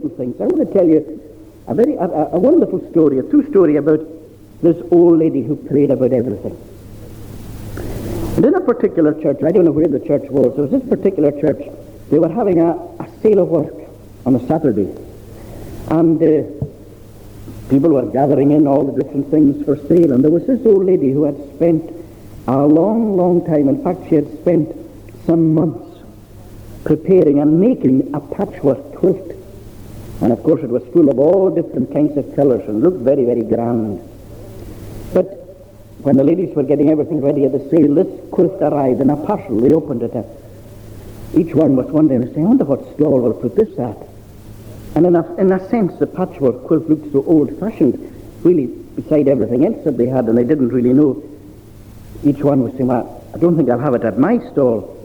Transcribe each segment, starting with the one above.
things. I want to tell you a very a, a wonderful story, a true story about this old lady who prayed about everything. And in a particular church, I don't know where the church was, there was this particular church, they were having a, a sale of work on a Saturday. And uh, people were gathering in all the different things for sale. And there was this old lady who had spent a long, long time, in fact, she had spent some months preparing and making a patchwork quilt. And of course it was full of all different kinds of colours and looked very, very grand. But when the ladies were getting everything ready at the sale, this quilt arrived in a parcel. They opened it up. Each one was wondering, saying, I wonder what stall will put this at. And in a, in a sense, the patchwork quilt looked so old-fashioned, really, beside everything else that they had, and they didn't really know. Each one was saying, well, I don't think I'll have it at my stall.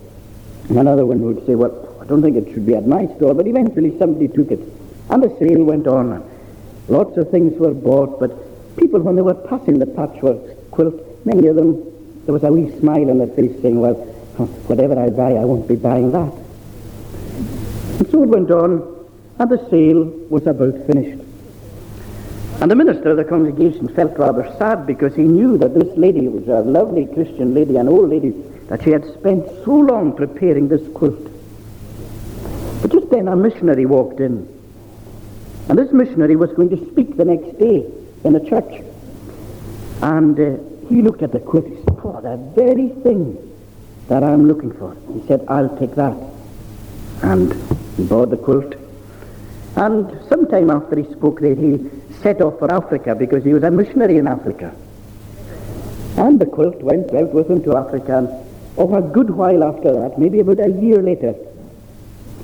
And another one would say, well, I don't think it should be at my stall. but eventually somebody took it. And the sale went on. Lots of things were bought, but people, when they were passing the patchwork quilt, many of them, there was a wee smile on their face saying, well, whatever I buy, I won't be buying that. And so it went on, and the sale was about finished. And the minister of the congregation felt rather sad because he knew that this lady was a lovely Christian lady, an old lady, that she had spent so long preparing this quilt. But just then a missionary walked in. And this missionary was going to speak the next day in a church. And uh, he looked at the quilt. He said, Oh, the very thing that I'm looking for. He said, I'll take that. And he bought the quilt. And sometime after he spoke there, he set off for Africa because he was a missionary in Africa. And the quilt went out with him to Africa. And Oh, a good while after that, maybe about a year later,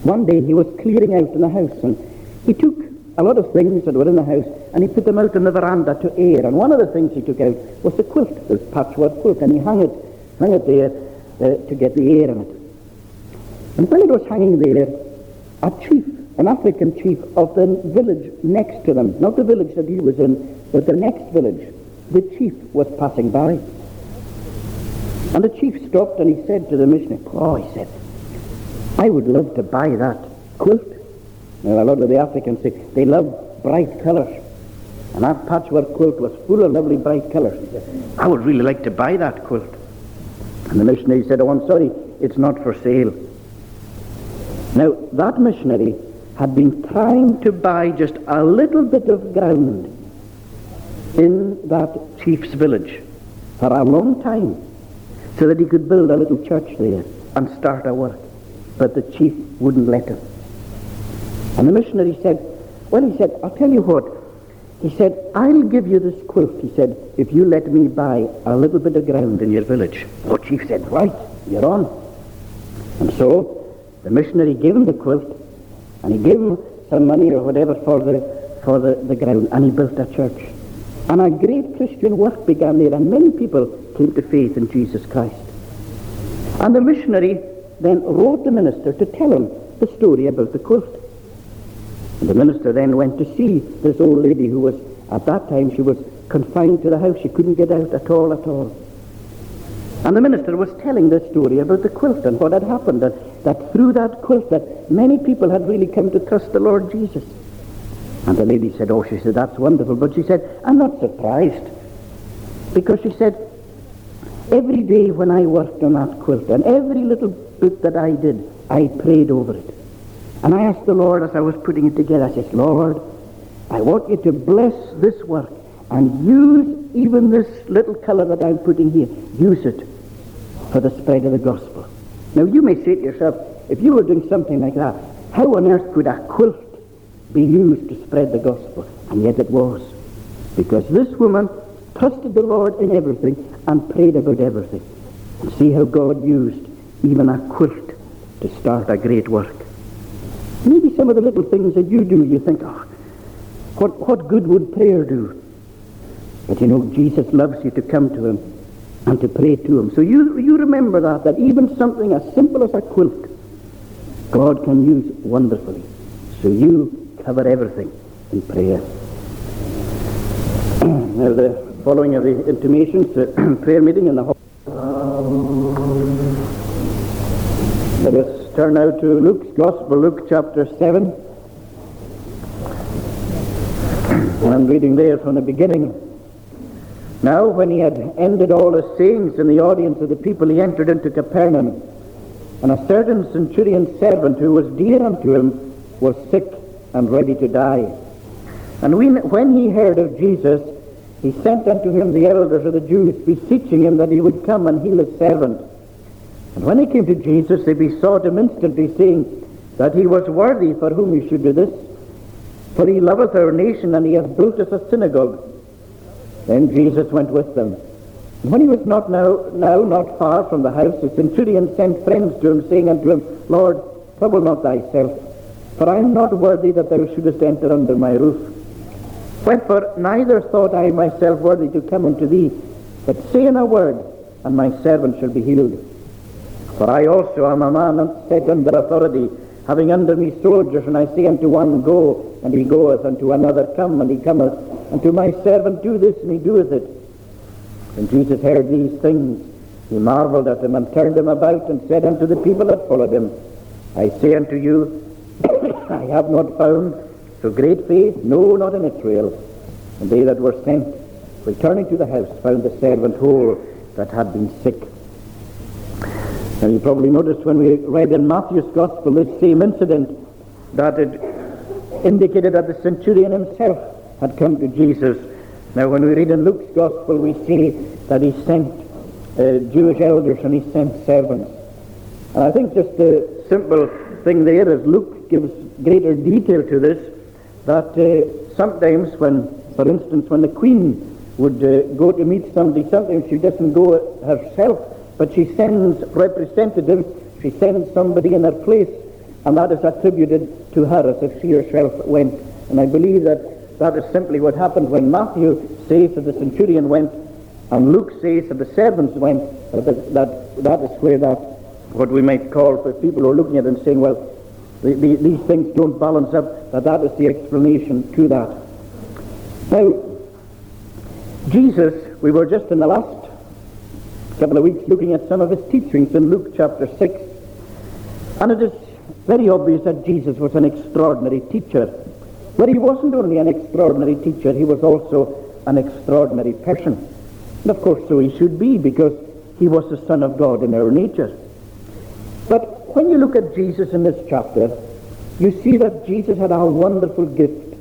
one day he was clearing out in the house and he took a lot of things that were in the house and he put them out on the veranda to air. And one of the things he took out was the quilt, this patchwork quilt, and he hung it, hung it there uh, to get the air in it. And while it was hanging there, a chief, an African chief of the village next to them, not the village that he was in, but the next village, the chief was passing by. And the chief stopped and he said to the missionary, Oh, he said, I would love to buy that quilt. Now, a lot of the Africans say they love bright colours. And that patchwork quilt was full of lovely bright colours. I would really like to buy that quilt. And the missionary said, Oh, I'm sorry, it's not for sale. Now, that missionary had been trying to buy just a little bit of ground in that chief's village for a long time so that he could build a little church there and start a work. But the chief wouldn't let him. And the missionary said, well, he said, I'll tell you what. He said, I'll give you this quilt, he said, if you let me buy a little bit of ground in your village. The chief said, right, you're on. And so the missionary gave him the quilt, and he gave him some money or whatever for the, for the, the ground, and he built a church. And a great Christian work began there, and many people came to faith in Jesus Christ. And the missionary then wrote the minister to tell him the story about the quilt. The minister then went to see this old lady who was, at that time, she was confined to the house. She couldn't get out at all, at all. And the minister was telling the story about the quilt and what had happened, and that through that quilt that many people had really come to trust the Lord Jesus. And the lady said, oh, she said, that's wonderful. But she said, I'm not surprised. Because she said, every day when I worked on that quilt and every little bit that I did, I prayed over it. And I asked the Lord as I was putting it together, I said, Lord, I want you to bless this work and use even this little color that I'm putting here, use it for the spread of the gospel. Now you may say to yourself, if you were doing something like that, how on earth could a quilt be used to spread the gospel. And yet it was. Because this woman trusted the Lord in everything and prayed about everything. And see how God used even a quilt to start a great work. Maybe some of the little things that you do, you think, oh, what, what good would prayer do? But you know, Jesus loves you to come to him and to pray to him. So you, you remember that, that even something as simple as a quilt, God can use wonderfully. So you cover everything in prayer. now, the following of the intimations, the prayer meeting in the hall. Let us turn now to Luke's Gospel, Luke chapter 7. I'm reading there from the beginning. Now, when he had ended all his sayings in the audience of the people, he entered into Capernaum. And a certain centurion servant who was dear unto him was sick and ready to die. And when he heard of Jesus, he sent unto him the elders of the Jews, beseeching him that he would come and heal his servant. And when he came to Jesus, they besought him instantly, saying that he was worthy for whom he should do this. For he loveth our nation, and he hath built us a synagogue. Then Jesus went with them. And when he was not now, now not far from the house, the centurion sent friends to him, saying unto him, Lord, trouble not thyself, for I am not worthy that thou shouldest enter under my roof. Wherefore neither thought I myself worthy to come unto thee, but say in a word, and my servant shall be healed. For I also am a man set under authority, having under me soldiers, and I say unto one, Go, and he goeth, unto another, Come, and he cometh, and to my servant, Do this, and he doeth it. When Jesus heard these things, he marveled at him, and turned him about, and said unto the people that followed him, I say unto you, I have not found so great faith, no, not in Israel. And they that were sent, returning to the house, found the servant whole that had been sick. Now you probably noticed when we read in Matthew's Gospel this same incident that it indicated that the centurion himself had come to Jesus. Now when we read in Luke's Gospel we see that he sent uh, Jewish elders and he sent servants. And I think just the simple thing there is Luke gives greater detail to this that uh, sometimes when, for instance, when the queen would uh, go to meet somebody, sometimes she doesn't go herself, but she sends representatives, she sends somebody in her place, and that is attributed to her as if she herself went. And I believe that that is simply what happened when Matthew says that the centurion went, and Luke says that the servants went, uh, that, that, that is where that, what we might call for people who are looking at it and saying, well, the, the, these things don't balance up, but that is the explanation to that. Now, Jesus, we were just in the last couple of weeks looking at some of his teachings in Luke chapter 6, and it is very obvious that Jesus was an extraordinary teacher. But he wasn't only an extraordinary teacher, he was also an extraordinary person. And of course, so he should be, because he was the Son of God in our nature. But when you look at Jesus in this chapter, you see that Jesus had a wonderful gift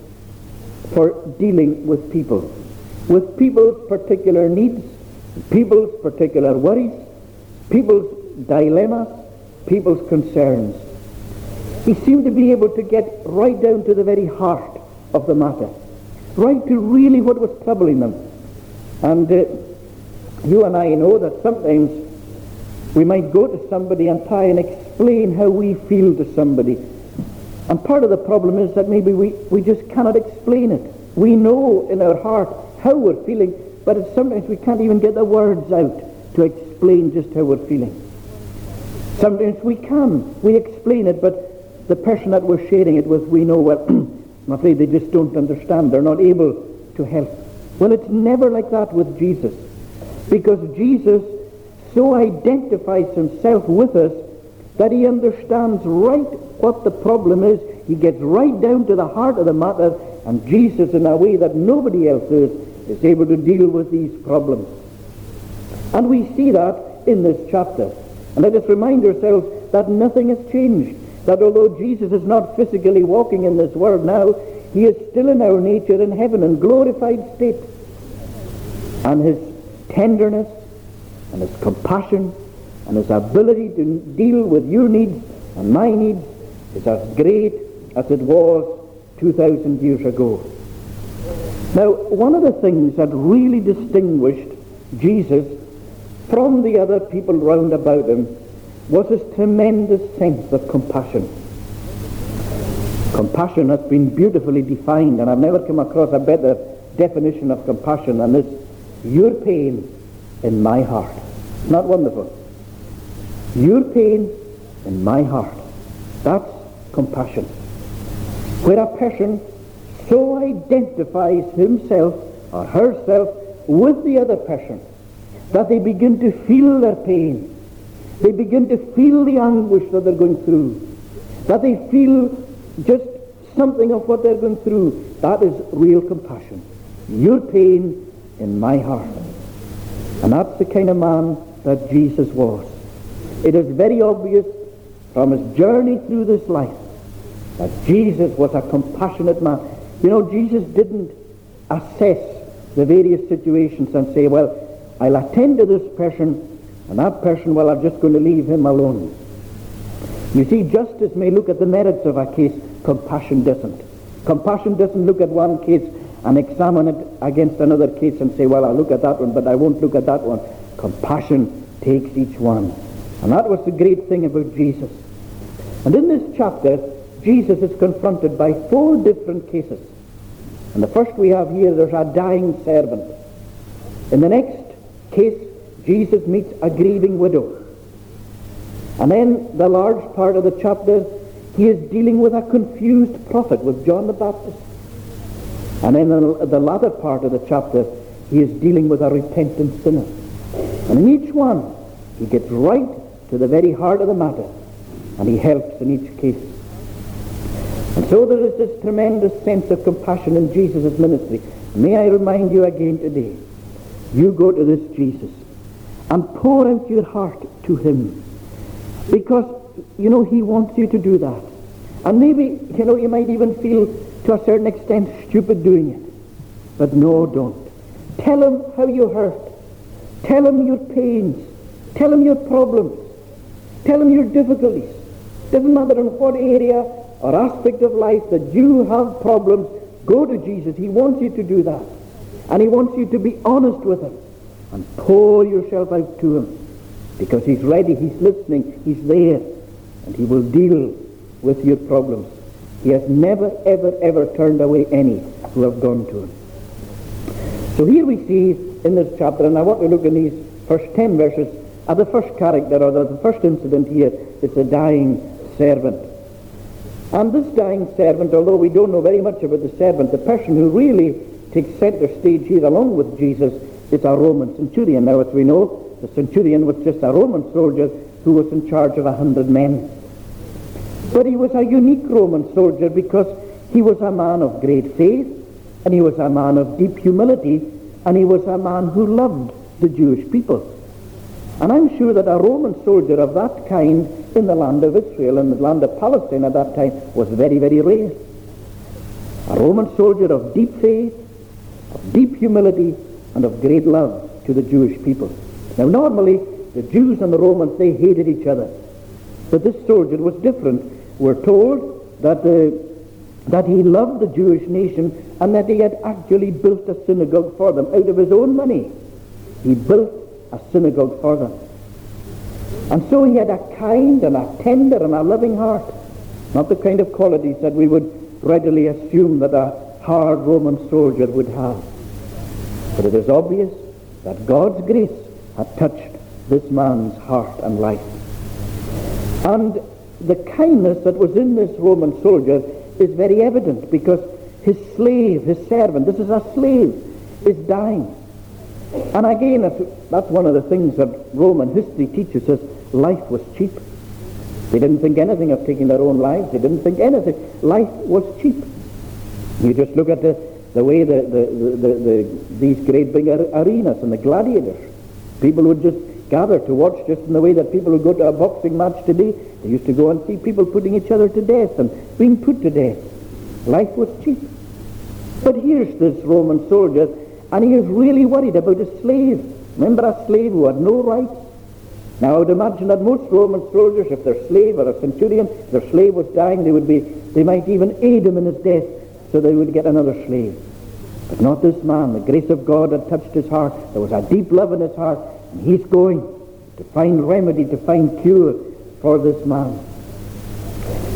for dealing with people, with people's particular needs, people's particular worries, people's dilemmas, people's concerns. He seemed to be able to get right down to the very heart of the matter, right to really what was troubling them. And uh, you and I know that sometimes we might go to somebody and try and explain how we feel to somebody. And part of the problem is that maybe we, we just cannot explain it. We know in our heart how we're feeling, but sometimes we can't even get the words out to explain just how we're feeling. Sometimes we can. We explain it, but the person that we're sharing it with, we know, well, I'm afraid they just don't understand. They're not able to help. Well, it's never like that with Jesus. Because Jesus so identifies himself with us that he understands right what the problem is. He gets right down to the heart of the matter, and Jesus, in a way that nobody else is, is able to deal with these problems. And we see that in this chapter. And let us remind ourselves that nothing has changed. That although Jesus is not physically walking in this world now, he is still in our nature in heaven in glorified state. And his tenderness and his compassion and his ability to deal with your needs and my needs is as great as it was 2,000 years ago. Now, one of the things that really distinguished Jesus from the other people round about him was his tremendous sense of compassion. Compassion has been beautifully defined, and I've never come across a better definition of compassion than this. Your pain in my heart. Not wonderful. Your pain in my heart. That's compassion. Where a person so identifies himself or herself with the other person that they begin to feel their pain. They begin to feel the anguish that they're going through. That they feel just something of what they're going through. That is real compassion. Your pain in my heart. And that's the kind of man that Jesus was. It is very obvious from his journey through this life that Jesus was a compassionate man. You know, Jesus didn't assess the various situations and say, well, I'll attend to this person, and that person, well, I'm just going to leave him alone. You see, justice may look at the merits of a case, compassion doesn't. Compassion doesn't look at one case and examine it against another case and say, well, I'll look at that one, but I won't look at that one. Compassion takes each one. And that was the great thing about Jesus. And in this chapter, Jesus is confronted by four different cases. And the first we have here, there's a dying servant. In the next case, Jesus meets a grieving widow. And then the large part of the chapter, he is dealing with a confused prophet, with John the Baptist. And then the, the latter part of the chapter, he is dealing with a repentant sinner. And in each one, he gets right to the very heart of the matter, and he helps in each case. And so there is this tremendous sense of compassion in Jesus' ministry. May I remind you again today, you go to this Jesus and pour out your heart to him. Because, you know, he wants you to do that. And maybe, you know, you might even feel to a certain extent stupid doing it. But no, don't. Tell him how you hurt. Tell him your pains. Tell him your problems. Tell him your difficulties. Doesn't matter in what area or aspect of life that you have problems, go to Jesus. He wants you to do that. And he wants you to be honest with him and pour yourself out to him because he's ready, he's listening, he's there, and he will deal with your problems. He has never, ever, ever turned away any who have gone to him. So here we see in this chapter, and I want to look in these first ten verses at the first character, or the first incident here, it's a dying servant. And this dying servant, although we don't know very much about the servant, the person who really takes center stage here along with Jesus is a Roman centurion. Now, as we know, the centurion was just a Roman soldier who was in charge of a hundred men. But he was a unique Roman soldier because he was a man of great faith, and he was a man of deep humility, and he was a man who loved the Jewish people. And I'm sure that a Roman soldier of that kind in the land of Israel and the land of Palestine at that time was very, very rare. A Roman soldier of deep faith, of deep humility, and of great love to the Jewish people. Now normally, the Jews and the Romans, they hated each other. But this soldier was different. We're told that, uh, that he loved the Jewish nation and that he had actually built a synagogue for them out of his own money. He built a synagogue for them. And so he had a kind and a tender and a loving heart. Not the kind of qualities that we would readily assume that a hard Roman soldier would have. But it is obvious that God's grace had touched this man's heart and life. And the kindness that was in this Roman soldier is very evident because his slave, his servant, this is a slave, is dying. And again, that's one of the things that Roman history teaches us. Life was cheap. They didn't think anything of taking their own lives. They didn't think anything. Life was cheap. You just look at the, the way the, the, the, the, these great big arenas and the gladiators. People would just gather to watch just in the way that people would go to a boxing match today. They used to go and see people putting each other to death and being put to death. Life was cheap. But here's this Roman soldier and he is really worried about his slave. Remember a slave who had no rights? Now I would imagine that most Roman soldiers, if their slave or a centurion, their slave was dying, they would be, they might even aid him in his death so they would get another slave. But not this man. The grace of God had touched his heart. There was a deep love in his heart, and he's going to find remedy, to find cure for this man.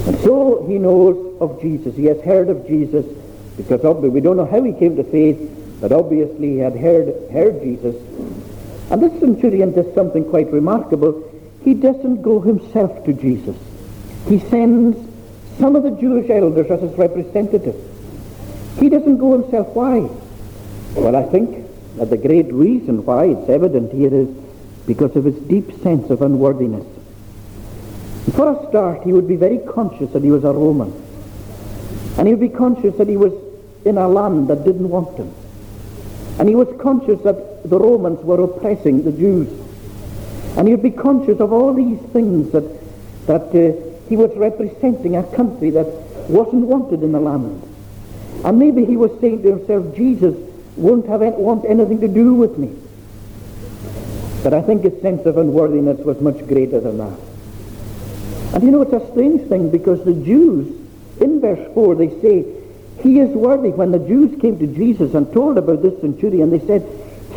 And so he knows of Jesus. He has heard of Jesus because obviously we don't know how he came to faith, but obviously he had heard, heard Jesus. And this centurion does something quite remarkable. He doesn't go himself to Jesus. He sends some of the Jewish elders as his representative. He doesn't go himself. Why? Well, I think that the great reason why it's evident here is because of his deep sense of unworthiness. For a start, he would be very conscious that he was a Roman. And he would be conscious that he was in a land that didn't want him. And he was conscious that the Romans were oppressing the Jews. And he would be conscious of all these things that, that uh, he was representing a country that wasn't wanted in the land. And maybe he was saying to himself, Jesus won't have any, want anything to do with me. But I think his sense of unworthiness was much greater than that. And you know, it's a strange thing because the Jews, in verse 4, they say, he is worthy. When the Jews came to Jesus and told about this centurion, they said,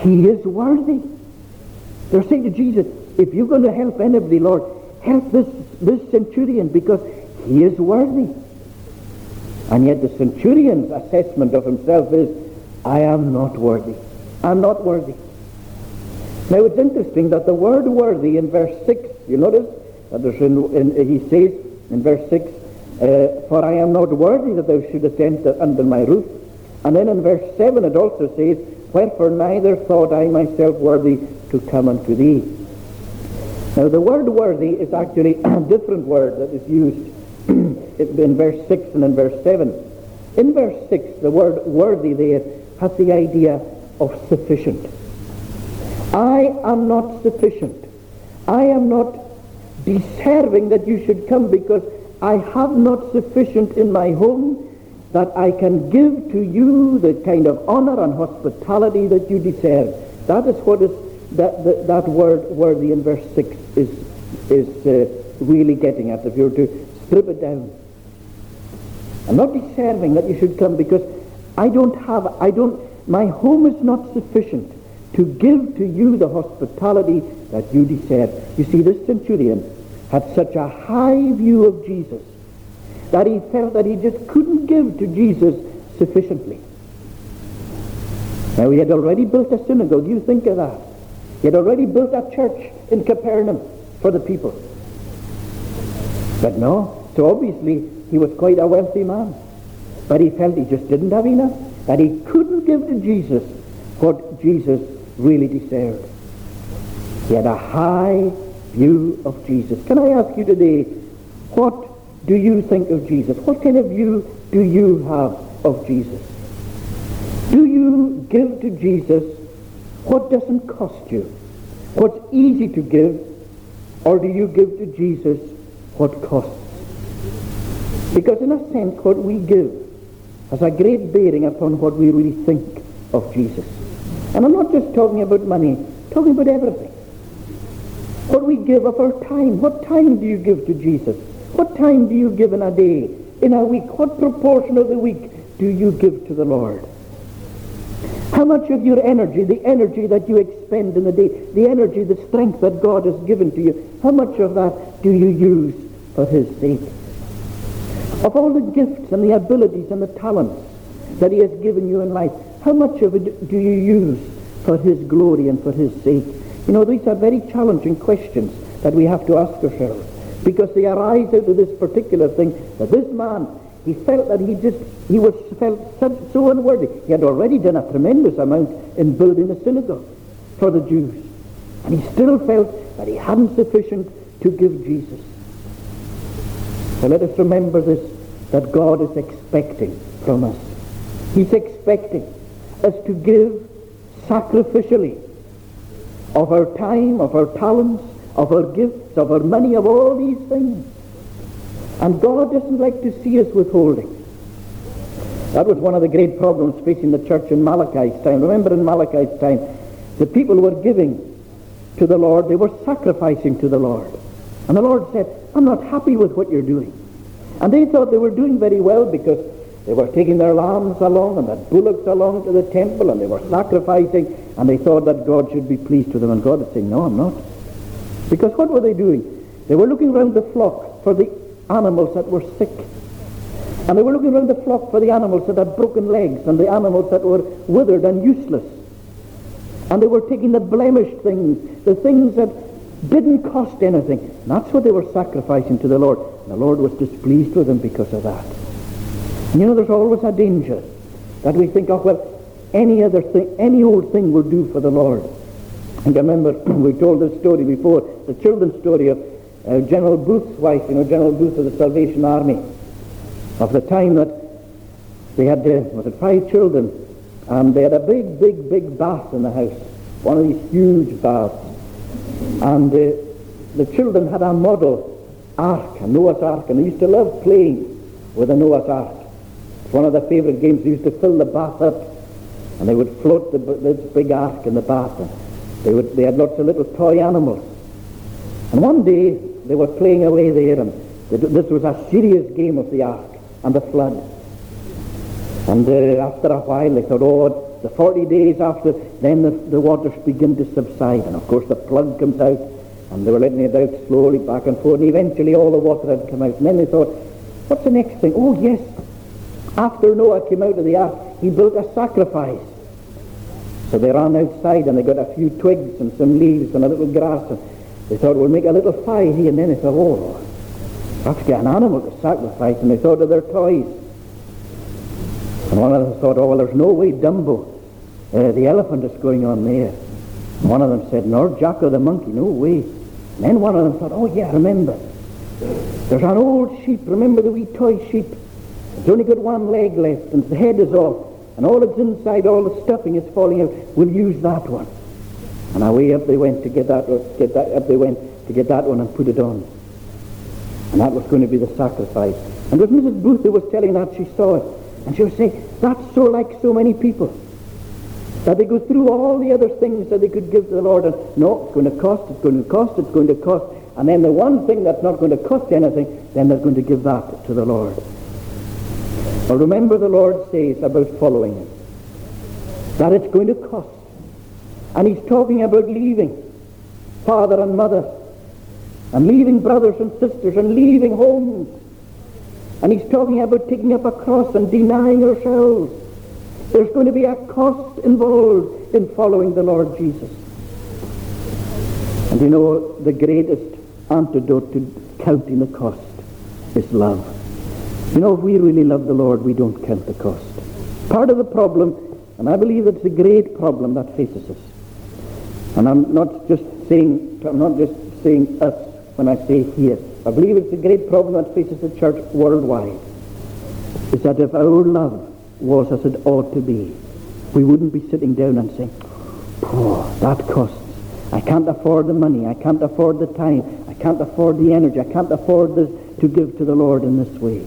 he is worthy. They're saying to Jesus, if you're going to help anybody, Lord, help this, this centurion because he is worthy. And yet the centurion's assessment of himself is, I am not worthy. I'm not worthy. Now it's interesting that the word worthy in verse 6, you notice that there's in, in, he says in verse 6, uh, For I am not worthy that thou shouldest enter under my roof. And then in verse 7 it also says, Wherefore neither thought I myself worthy to come unto thee. Now the word worthy is actually a different word that is used in verse 6 and in verse 7. In verse 6, the word worthy there has the idea of sufficient. I am not sufficient. I am not deserving that you should come because I have not sufficient in my home that I can give to you the kind of honor and hospitality that you deserve. That is what is that, that, that word worthy in verse 6 is, is uh, really getting at, if you were to strip it down. I'm not deserving that you should come because I don't have, I don't, my home is not sufficient to give to you the hospitality that you deserve. You see, this centurion had such a high view of Jesus that he felt that he just couldn't give to Jesus sufficiently. Now, he had already built a synagogue. You think of that. He had already built a church in Capernaum for the people. But no, so obviously he was quite a wealthy man. But he felt he just didn't have enough, that he couldn't give to Jesus what Jesus really deserved. He had a high view of Jesus. Can I ask you today, do you think of Jesus? What kind of view do you have of Jesus? Do you give to Jesus what doesn't cost you? What's easy to give? Or do you give to Jesus what costs? Because in a sense, what we give has a great bearing upon what we really think of Jesus. And I'm not just talking about money, talking about everything. What we give of our time. What time do you give to Jesus? What time do you give in a day, in a week? What proportion of the week do you give to the Lord? How much of your energy, the energy that you expend in the day, the energy, the strength that God has given to you, how much of that do you use for his sake? Of all the gifts and the abilities and the talents that he has given you in life, how much of it do you use for his glory and for his sake? You know, these are very challenging questions that we have to ask ourselves because they arise out of this particular thing that this man, he felt that he just, he was felt so, unworthy. He had already done a tremendous amount in building a synagogue for the Jews. And he still felt that he hadn't sufficient to give Jesus. So let us remember this, that God is expecting from us. He's expecting us to give sacrificially of our time, of our talents, of our gifts, of our money, of all these things. And God doesn't like to see us withholding. That was one of the great problems facing the church in Malachi's time. Remember in Malachi's time, the people were giving to the Lord, they were sacrificing to the Lord. And the Lord said, I'm not happy with what you're doing. And they thought they were doing very well because they were taking their lambs along and their bullocks along to the temple and they were sacrificing and they thought that God should be pleased with them. And God would saying, no, I'm not. Because what were they doing? They were looking around the flock for the animals that were sick. And they were looking around the flock for the animals that had broken legs and the animals that were withered and useless. And they were taking the blemished things, the things that didn't cost anything. And that's what they were sacrificing to the Lord. And the Lord was displeased with them because of that. And you know, there's always a danger that we think, oh, well, any other thing, any old thing will do for the Lord. And I remember we told this story before, the children's story of uh, General Booth's wife, you know, General Booth of the Salvation Army, of the time that they had, uh, was it five children, and they had a big, big, big bath in the house, one of these huge baths. And uh, the children had a model ark, a Noah's ark, and they used to love playing with a Noah's ark. It's one of their favourite games. They used to fill the bath up, and they would float the, this big ark in the bath. They, would, they had lots of little toy animals. And one day, they were playing away there, and this was a serious game of the ark and the flood. And uh, after a while, they thought, oh, the 40 days after, then the, the waters begin to subside. And of course, the plug comes out, and they were letting it out slowly back and forth, and eventually all the water had come out. And then they thought, what's the next thing? Oh, yes. After Noah came out of the ark, he built a sacrifice. So they ran outside and they got a few twigs and some leaves and a little grass. And they thought, we'll make a little fire here. And then they thought, oh, have to get an animal to sacrifice. And they thought of their toys. And one of them thought, oh, well, there's no way Dumbo, uh, the elephant, is going on there. And one of them said, nor Jocko the monkey, no way. And then one of them thought, oh, yeah, remember. There's an old sheep, remember the wee toy sheep? It's only got one leg left and the head is off. And all that's inside, all the stuffing is falling out. We'll use that one. And away up they went to get that, get that up they went to get that one and put it on. And that was going to be the sacrifice. And as Mrs. Booth was telling that, she saw it. And she was saying, that's so like so many people. That they go through all the other things that they could give to the Lord. And no, it's going to cost, it's going to cost, it's going to cost. And then the one thing that's not going to cost anything, then they're going to give that to the Lord. Well, remember the Lord says about following him. That it's going to cost. And he's talking about leaving father and mother. And leaving brothers and sisters and leaving homes and he's talking about taking up a cross and denying ourselves. There's going to be a cost involved in following the Lord Jesus. And you know, the greatest antidote to counting the cost is love. You know, if we really love the Lord, we don't count the cost. Part of the problem, and I believe it's a great problem that faces us. And I'm not just saying, I'm not just saying us when I say here. I believe it's a great problem that faces the church worldwide. Is that if our love was as it ought to be, we wouldn't be sitting down and saying, oh, that costs. I can't afford the money. I can't afford the time. I can't afford the energy. I can't afford this, to give to the Lord in this way.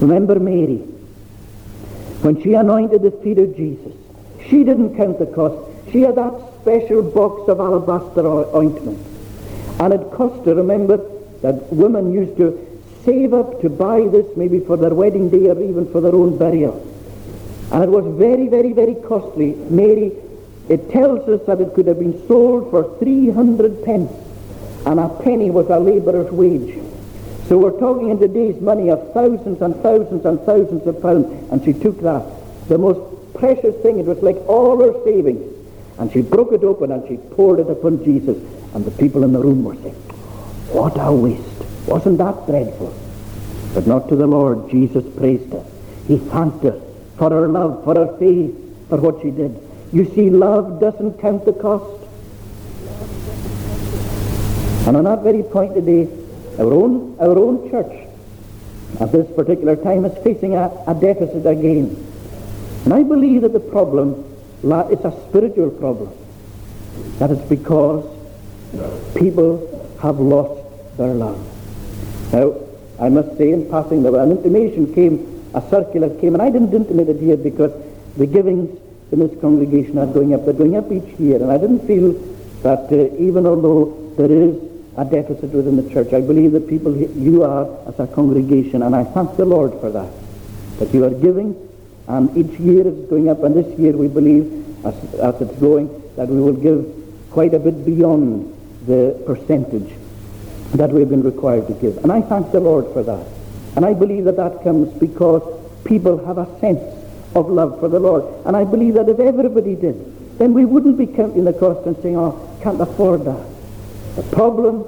Remember Mary. When she anointed the feet of Jesus, she didn't count the cost. She had that special box of alabaster ointment. And it cost her, remember, that women used to save up to buy this maybe for their wedding day or even for their own burial. And it was very, very, very costly. Mary, it tells us that it could have been sold for 300 pence, and a penny was a labourer's wage. So we're talking in today's money of thousands and thousands and thousands of pounds, and she took that. The most precious thing, it was like all her savings. And she broke it open and she poured it upon Jesus, and the people in the room were saying, what a waste. Wasn't that dreadful? But not to the Lord. Jesus praised her. He thanked her for her love, for her faith, for what she did. You see, love doesn't count the cost. And on that very point today, our own, our own church at this particular time is facing a, a deficit again. And I believe that the problem is a spiritual problem. That is because people have lost their love. Now, I must say in passing that an intimation came, a circular came, and I didn't intimate it here because the givings in this congregation are going up. They're going up each year, and I didn't feel that uh, even although there is a deficit within the church, I believe that people, you are as a congregation, and I thank the Lord for that, that you are giving, and each year it's going up, and this year we believe, as, as it's going, that we will give quite a bit beyond the percentage that we've been required to give. And I thank the Lord for that. And I believe that that comes because people have a sense of love for the Lord. And I believe that if everybody did, then we wouldn't be counting the cost and saying, oh, can't afford that. The problem,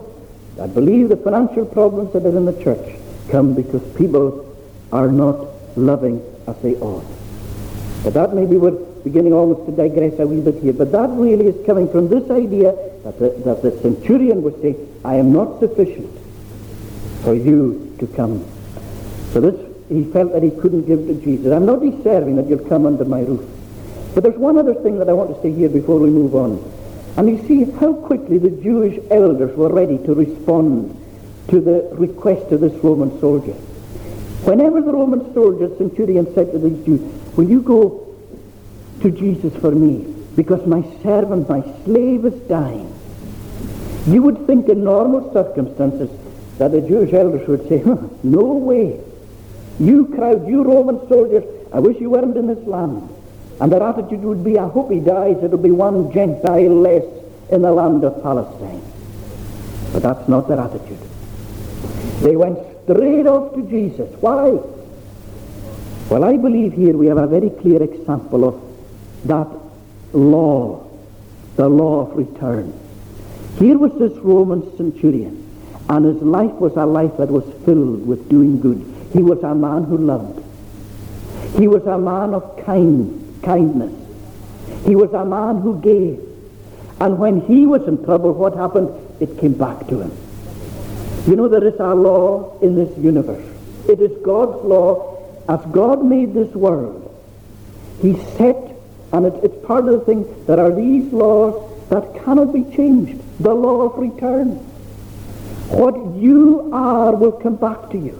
I believe the financial problems that are in the church come because people are not loving as they ought. But that maybe we're beginning almost to digress a wee bit here, but that really is coming from this idea that the, that the centurion would say, I am not sufficient for you to come. So this he felt that he couldn't give to Jesus. I'm not deserving that you'll come under my roof. But there's one other thing that I want to say here before we move on. And you see how quickly the Jewish elders were ready to respond to the request of this Roman soldier. Whenever the Roman soldier, centurion, said to these Jews, will you go to Jesus for me? Because my servant, my slave is dying. You would think in normal circumstances that the Jewish elders would say, no way. You crowd, you Roman soldiers, I wish you weren't in this land. And their attitude would be, I hope he dies, it'll be one Gentile less in the land of Palestine. But that's not their attitude. They went straight off to Jesus. Why? Well, I believe here we have a very clear example of that law, the law of return. Here was this Roman centurion, and his life was a life that was filled with doing good. He was a man who loved. He was a man of kind, kindness. He was a man who gave. And when he was in trouble, what happened? It came back to him. You know, there is a law in this universe. It is God's law. As God made this world, he set, and it, it's part of the thing, there are these laws that cannot be changed. The law of return. What you are will come back to you.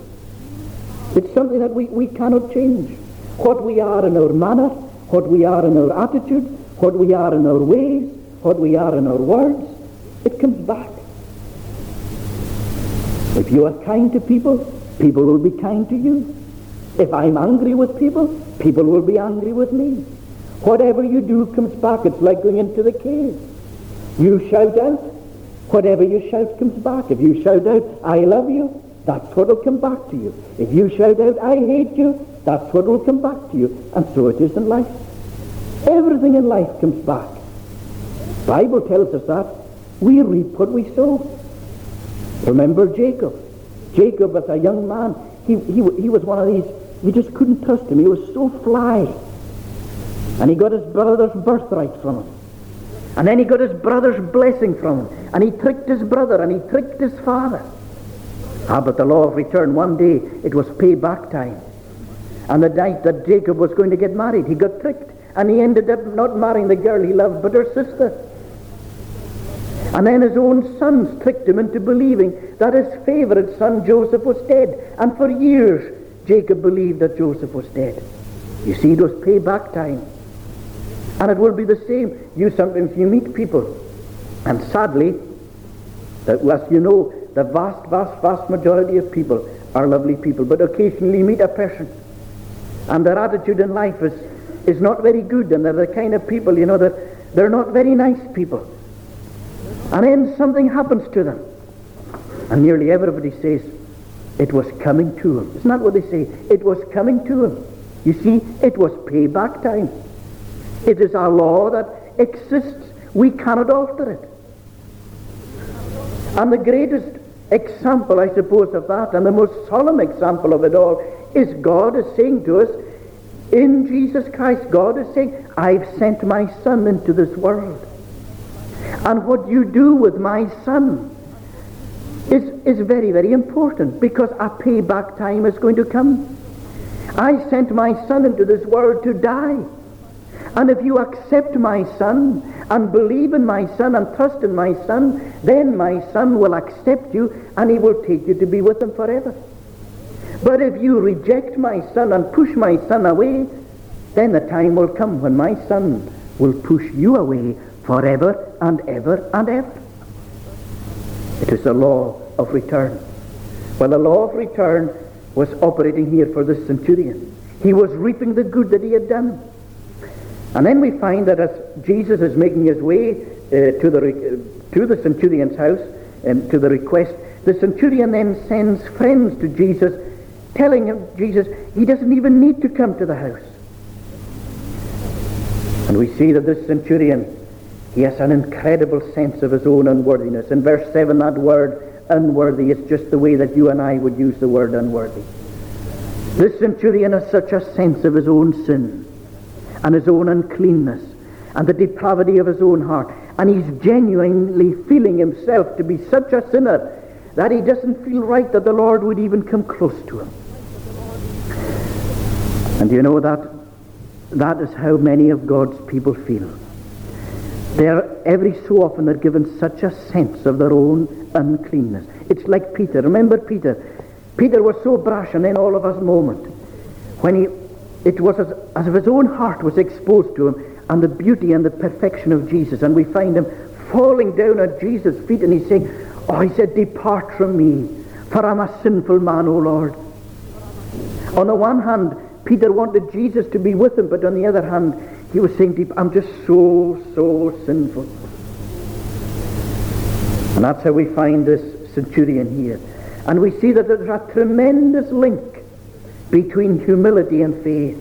It's something that we, we cannot change. What we are in our manner, what we are in our attitude, what we are in our ways, what we are in our words, it comes back. If you are kind to people, people will be kind to you. If I'm angry with people, people will be angry with me. Whatever you do comes back. It's like going into the cave. You shout out, whatever you shout comes back. If you shout out, I love you, that's what will come back to you. If you shout out, I hate you, that's what will come back to you. And so it is in life. Everything in life comes back. Bible tells us that. We reap what we sow. Remember Jacob. Jacob was a young man. He, he, he was one of these, you just couldn't trust him. He was so fly. And he got his brother's birthright from him. And then he got his brother's blessing from him. And he tricked his brother and he tricked his father. Ah, but the law of return, one day it was payback time. And the night that Jacob was going to get married, he got tricked. And he ended up not marrying the girl he loved, but her sister. And then his own sons tricked him into believing that his favorite son Joseph was dead. And for years, Jacob believed that Joseph was dead. You see, it was payback time. And it will be the same. You sometimes you meet people, and sadly, that as you know, the vast, vast, vast majority of people are lovely people. But occasionally meet a person, and their attitude in life is is not very good, and they're the kind of people, you know, that they're not very nice people. And then something happens to them, and nearly everybody says, it was coming to him. Isn't that what they say? It was coming to him. You see, it was payback time. It is a law that exists. We cannot alter it. And the greatest example, I suppose, of that, and the most solemn example of it all, is God is saying to us, in Jesus Christ, God is saying, I've sent my Son into this world. And what you do with my Son is, is very, very important because a payback time is going to come. I sent my Son into this world to die. And if you accept my Son and believe in my Son and trust in my Son, then my Son will accept you and he will take you to be with him forever. But if you reject my Son and push my Son away, then the time will come when my Son will push you away forever and ever and ever. It is the law of return. Well, the law of return was operating here for this centurion. He was reaping the good that he had done. And then we find that as Jesus is making his way uh, to, the, uh, to the centurion's house, um, to the request, the centurion then sends friends to Jesus, telling him, Jesus, he doesn't even need to come to the house. And we see that this centurion, he has an incredible sense of his own unworthiness. In verse 7, that word, unworthy, is just the way that you and I would use the word unworthy. This centurion has such a sense of his own sin and his own uncleanness and the depravity of his own heart. And he's genuinely feeling himself to be such a sinner that he doesn't feel right that the Lord would even come close to him. And you know that that is how many of God's people feel. They're every so often they're given such a sense of their own uncleanness. It's like Peter. Remember Peter? Peter was so brash and then all of us moment when he it was as, as if his own heart was exposed to him and the beauty and the perfection of Jesus. And we find him falling down at Jesus' feet and he's saying, Oh, he said, Depart from me, for I'm a sinful man, O Lord. On the one hand, Peter wanted Jesus to be with him, but on the other hand, he was saying, I'm just so, so sinful. And that's how we find this centurion here. And we see that there's a tremendous link between humility and faith.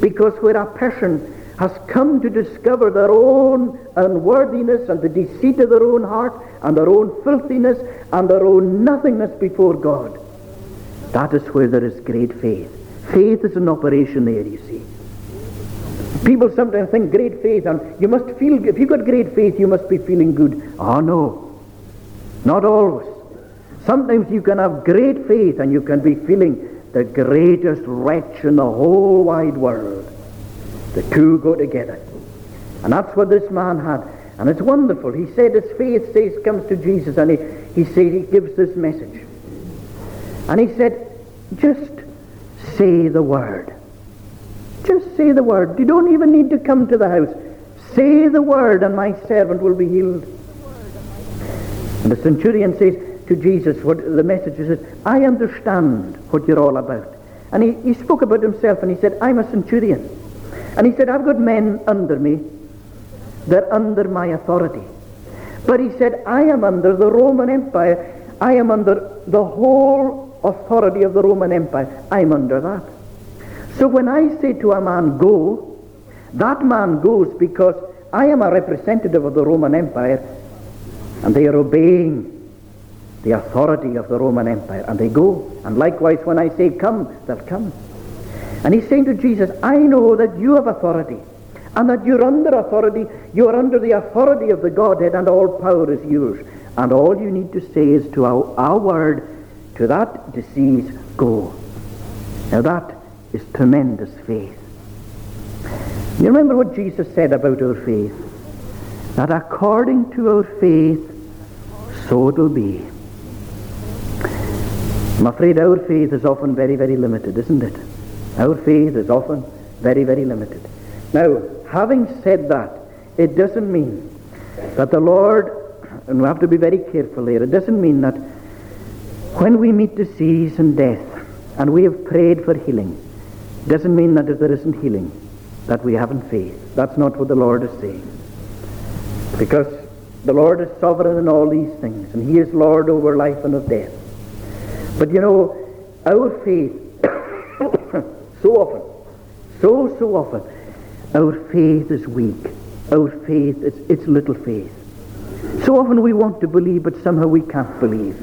Because where a person has come to discover their own unworthiness and the deceit of their own heart and their own filthiness and their own nothingness before God, that is where there is great faith. Faith is an operation there, you see. People sometimes think great faith, and you must feel, if you've got great faith, you must be feeling good. Oh, no. Not always. Sometimes you can have great faith and you can be feeling the greatest wretch in the whole wide world. The two go together. And that's what this man had. And it's wonderful. He said his faith says comes to Jesus and he, he said he gives this message. And he said, just say the word. Just say the word. You don't even need to come to the house. Say the word and my servant will be healed. And the centurion says to Jesus, what the message is, I understand what you're all about. And he, he spoke about himself and he said, I'm a centurion. And he said, I've got men under me. They're under my authority. But he said, I am under the Roman Empire. I am under the whole authority of the Roman Empire. I'm under that. So when I say to a man, go, that man goes because I am a representative of the Roman Empire and they are obeying the authority of the Roman Empire and they go. And likewise when I say come, they'll come. And he's saying to Jesus, I know that you have authority and that you're under authority. You're under the authority of the Godhead and all power is yours. And all you need to say is to our, our word, to that disease, go. Now that is tremendous faith. You remember what Jesus said about our faith? That according to our faith, so it will be. I'm afraid our faith is often very, very limited, isn't it? Our faith is often very, very limited. Now, having said that, it doesn't mean that the Lord, and we have to be very careful here, it doesn't mean that when we meet disease and death, and we have prayed for healing, doesn't mean that if there isn't healing, that we haven't faith. That's not what the Lord is saying. Because the Lord is sovereign in all these things, and He is Lord over life and of death. But you know, our faith so often, so, so often, our faith is weak. Our faith, is it's little faith. So often we want to believe, but somehow we can't believe.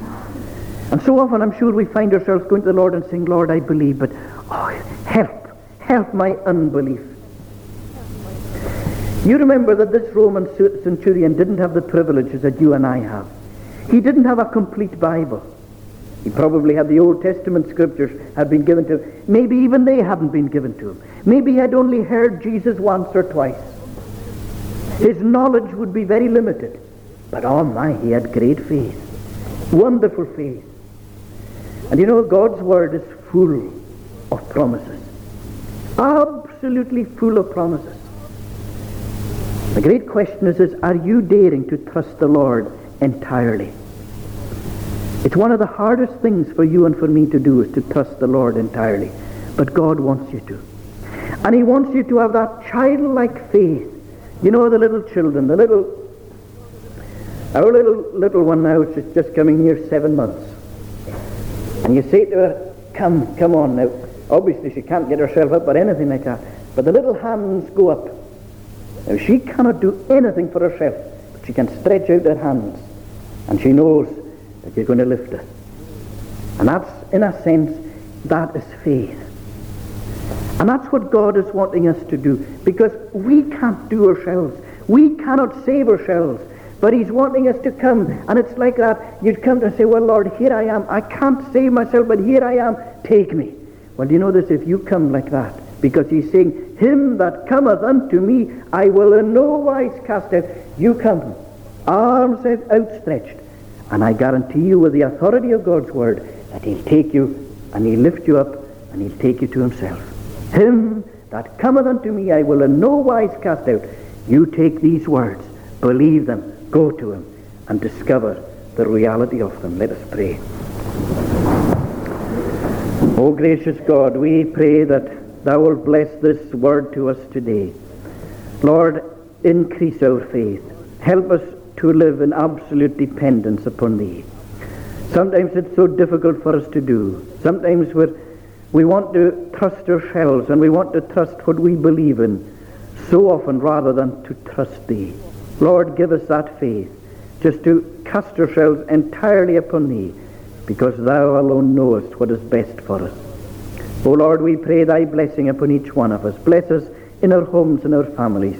And so often I'm sure we find ourselves going to the Lord and saying, Lord, I believe, but oh, help, help my unbelief. You remember that this Roman centurion didn't have the privileges that you and I have. He didn't have a complete Bible. He probably had the Old Testament scriptures had been given to him. Maybe even they hadn't been given to him. Maybe he had only heard Jesus once or twice. His knowledge would be very limited. But oh my, he had great faith. Wonderful faith. And you know, God's word is full of promises. Absolutely full of promises. The great question is, is are you daring to trust the Lord entirely? It's one of the hardest things for you and for me to do is to trust the Lord entirely. But God wants you to. And he wants you to have that childlike faith. You know the little children, the little, our little, little one now is just coming here seven months. And you say to her, come, come on now. Obviously she can't get herself up or anything like that. But the little hands go up. Now she cannot do anything for herself. But she can stretch out her hands. And she knows that you're going to lift her. And that's, in a sense, that is faith. And that's what God is wanting us to do. Because we can't do ourselves. We cannot save ourselves. But he's wanting us to come. And it's like that. You'd come and say, well, Lord, here I am. I can't save myself, but here I am. Take me. Well, do you know this? If you come like that, because he's saying, Him that cometh unto me, I will in no wise cast out. You come, arms outstretched, and I guarantee you with the authority of God's word that he'll take you and he'll lift you up and he'll take you to himself. Him that cometh unto me, I will in no wise cast out. You take these words, believe them, go to him, and discover the reality of them. Let us pray. O gracious God, we pray that Thou wilt bless this word to us today. Lord, increase our faith. Help us to live in absolute dependence upon Thee. Sometimes it's so difficult for us to do. Sometimes we we want to trust ourselves and we want to trust what we believe in so often rather than to trust Thee. Lord, give us that faith just to cast ourselves entirely upon Thee because thou alone knowest what is best for us. O Lord, we pray thy blessing upon each one of us. Bless us in our homes and our families.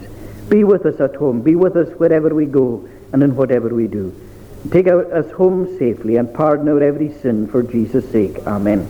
Be with us at home. Be with us wherever we go and in whatever we do. Take us home safely and pardon our every sin for Jesus' sake. Amen.